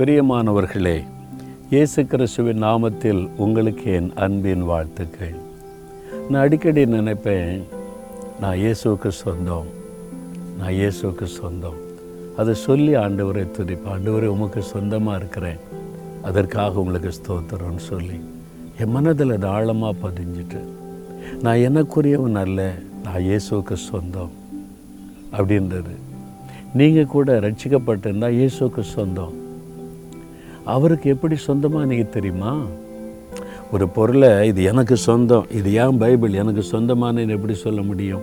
பிரியமானவர்களே இயேசு கிறிஸ்துவின் நாமத்தில் உங்களுக்கு என் அன்பின் வாழ்த்துக்கள். நான் அடிக்கடி நினைப்பேன் நான் இயேசுவுக்கு சொந்தம் நான் இயேசுவுக்கு சொந்தம். அதை சொல்லி ஆண்டவரை துதிப்பேன் ஆண்டவரை உமக்கு சொந்தமாக இருக்கிறேன். அதற்காக உங்களுக்கு ஸ்தோத்திரம்னு சொல்லி என் மனதில் அது ஆழமாக பதிஞ்சிட்டு நான் எனக்குரியவன் அல்ல நான் இயேசுவுக்கு சொந்தம் அப்படின்றது. நீங்கள் கூட ரட்சிக்கப்பட்டிருந்தால் இயேசுவுக்கு சொந்தம். அவருக்கு எப்படி சொந்தமாக நீங்கள் தெரியுமா? ஒரு பொருளை இது எனக்கு சொந்தம் இது ஏன் பைபிள் எனக்கு சொந்தமானு எப்படி சொல்ல முடியும்?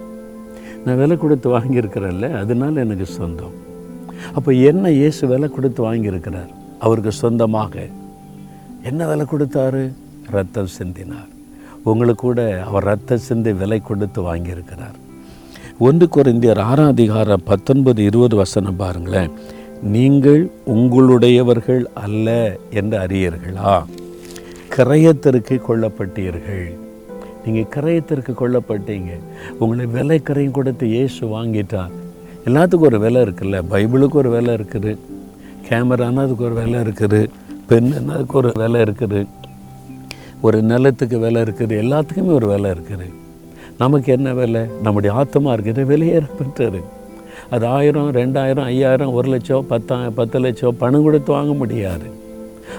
நான் விலை கொடுத்து வாங்கியிருக்கிறேன்ல அதனால எனக்கு சொந்தம். அப்போ என்ன இயேசு விலை கொடுத்து வாங்கியிருக்கிறார்? அவருக்கு சொந்தமாக. என்ன விலை கொடுத்தாரு? ரத்தம் சிந்தினார். உங்களுக்கு கூட அவர் ரத்த சிந்தி விலை கொடுத்து வாங்கியிருக்கிறார். ஒன்று குறைந்தியர் ஆறாம் அதிகாரம் பத்தொன்பது இருபது வசனம் பாருங்களேன். நீங்கள் உங்களுடையவர்கள் அல்ல என்று அறியீர்களா? கிரயத்திற்கு கொல்லப்பட்டீர்கள். நீங்கள் கிரயத்திற்கு கொல்லப்பட்டீங்க. உங்களை விலை கரையும் கொடுத்து இயேசு வாங்கிட்டார். எல்லாத்துக்கும் ஒரு விலை இருக்குல்ல? பைபிளுக்கு ஒரு விலை இருக்குது. கேமரானா அதுக்கு ஒரு விலை இருக்குது. பெண்ணுன்னா அதுக்கு ஒரு விலை இருக்குது. ஒரு நிலத்துக்கு விலை இருக்குது. எல்லாத்துக்குமே ஒரு விலை இருக்குது. நமக்கு என்ன விலை? நம்முடைய ஆத்மா இருக்குது வெளியேறப்பட்டது அது ஆயிரம் ரெண்டாயிரம் ஐயாயிரம் ஒரு லட்சம் பத்தா பத்து லட்சம் பணம் கொடுத்து வாங்க முடியாது.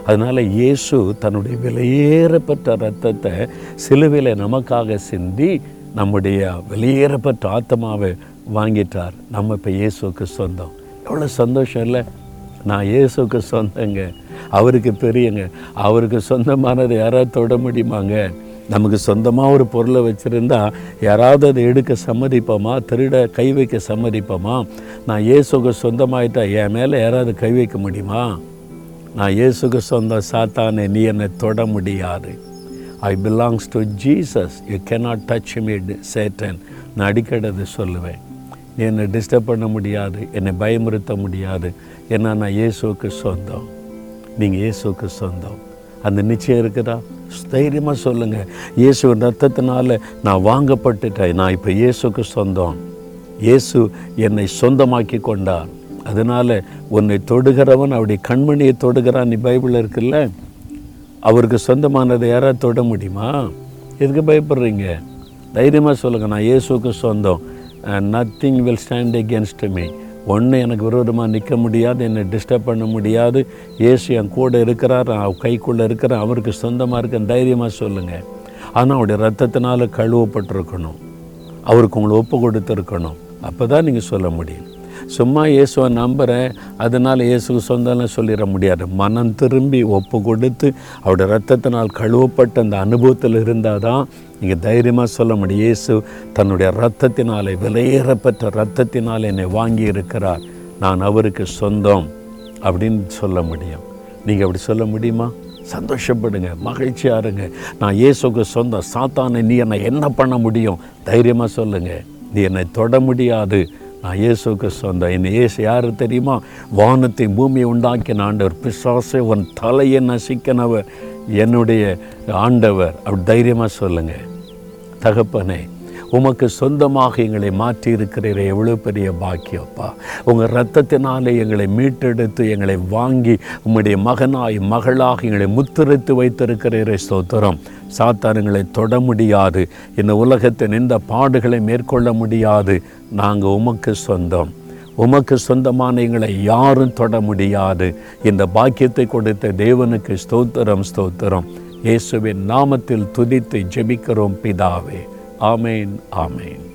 அதனால் இயேசு தன்னுடைய விலையேறப்பட்ட ரத்தத்தை சிலுவையில் நமக்காக சிந்தி நம்முடைய வெளியேறப்பட்ட ஆத்மாவை வாங்கிட்டார். நம்ம இப்போ இயேசுக்கு சொந்தம். எவ்வளோ சந்தோஷம் இல்லை? நான் இயேசுக்கு சொந்தங்க. அவருக்கு பெரியங்க. அவருக்கு சொந்தமானது யாராவது தொட முடியுமாங்க? நமக்கு சொந்தமாக ஒரு பொருளை வச்சுருந்தா யாராவது அதை எடுக்க சம்மதிப்போமா? திருட கை வைக்க சம்மதிப்போமா? நான் இயேசுக்கு சொந்தமாயிட்டா என் மேலே யாராவது கை வைக்க முடியுமா? நான் இயேசுக்கு சொந்தம் சாத்தானே நீ என்னை தொட முடியாது. I belongs to Jesus you cannot touch me Satan நான் அடிக்கடி அதை சொல்லுவேன். நீ என்னை டிஸ்டர்ப் பண்ண முடியாது. என்னை பயமுறுத்த முடியாது. ஏன்னா நான் இயேசுக்கு சொந்தம். நீங்கள் இயேசுக்கு சொந்தம். அந்த நிச்சயம் இருக்குதா? தைரியமாக சொல்லுங்கள் இயேசுவின் ரத்தத்தினால நான் வாங்கப்பட்டுட்டேன். நான் இப்போ இயேசுக்கு சொந்தம். இயேசு என்னை சொந்தமாக்கி கொண்டார். அதனால் உன்னை தொடுகிறவன் அவருடைய கண்மணியை தொடுகிறான். நீ பைபிளில் இருக்குல்ல? அவருக்கு சொந்தமானதை யாராவது தொட முடியுமா? எதுக்கு பயப்படுறீங்க? தைரியமாக சொல்லுங்கள் நான் இயேசுக்கு சொந்தம். Nothing will stand against me ஒன்று எனக்கு விரோதமாக நிற்க முடியாது என்னை டிஸ்டர்ப் பண்ண முடியாது. ஏசு என் கூட இருக்கிறார் கைக்குள்ளே இருக்கிறேன் அவருக்கு சொந்தமாக இருக்கேன். தைரியமாக சொல்லுங்கள் ஆனால் அவருடைய ரத்தத்தினால் கழுவப்பட்டிருக்கணும். அவருக்கு உங்களை ஒப்பு கொடுத்துருக்கணும். அப்போ தான் நீங்கள் சொல்ல முடியும். சும்மா இயேசுவை நம்புகிறேன் அதனால் இயேசுக்கு சொந்தம்லாம் சொல்லிட முடியாது. மனம் திரும்பி ஒப்பு கொடுத்து அவருடைய ரத்தத்தினால் கழுவப்பட்ட அந்த அனுபவத்தில் இருந்தால் தான் நீங்கள் தைரியமாக சொல்ல முடியும். இயேசு தன்னுடைய ரத்தத்தினாலே விலையேறப்பட்ட ரத்தத்தினால் என்னை வாங்கி இருக்கிறார். நான் அவருக்கு சொந்தம் அப்படின்னு சொல்ல முடியும். நீங்கள் அப்படி சொல்ல முடியுமா? சந்தோஷப்படுங்க மகிழ்ச்சியாக இருங்க. நான் இயேசுக்கு சொந்தம் சாத்தானை நீ என்னை என்ன பண்ண முடியும்? தைரியமாக சொல்லுங்கள் நீ என்னை தொட முடியாது. நான் இயேசுக்கு சொந்தம் என்னை இயேசு யார் தெரியுமா? வானத்தை பூமியை உண்டாக்கின ஆண்டவர் பிசாசை உன் தலையை நசிக்கனவர் என்னுடைய ஆண்டவர். அப்படி தைரியமாக சொல்லுங்கள் தகப்பனே உமக்கு சொந்தமாக எங்களை மாற்றி இருக்கிறீரே எவ்வளோ பெரிய பாக்கியப்பா. உங்கள் ரத்தத்தினாலே எங்களை மீட்டெடுத்து எங்களை வாங்கி உம்முடைய மகனாய் மகளாக எங்களை முத்திரைத்து வைத்திருக்கிறீரே ஸ்தோத்திரம். சாத்தானுங்களை தொட முடியாது. இந்த உலகத்தின் இந்த பாடுகளை மேற்கொள்ள முடியாது. நாங்கள் உமக்கு சொந்தம். உமக்கு சொந்தமான எங்களை யாரும் தொட முடியாது. இந்த பாக்கியத்தை கொடுத்த தேவனுக்கு ஸ்தோத்திரம் ஸ்தோத்திரம். இயேசுவின் நாமத்தில் துதித்து ஜெபிக்கிறோம் பிதாவே. ஆமேன் ஆமேன்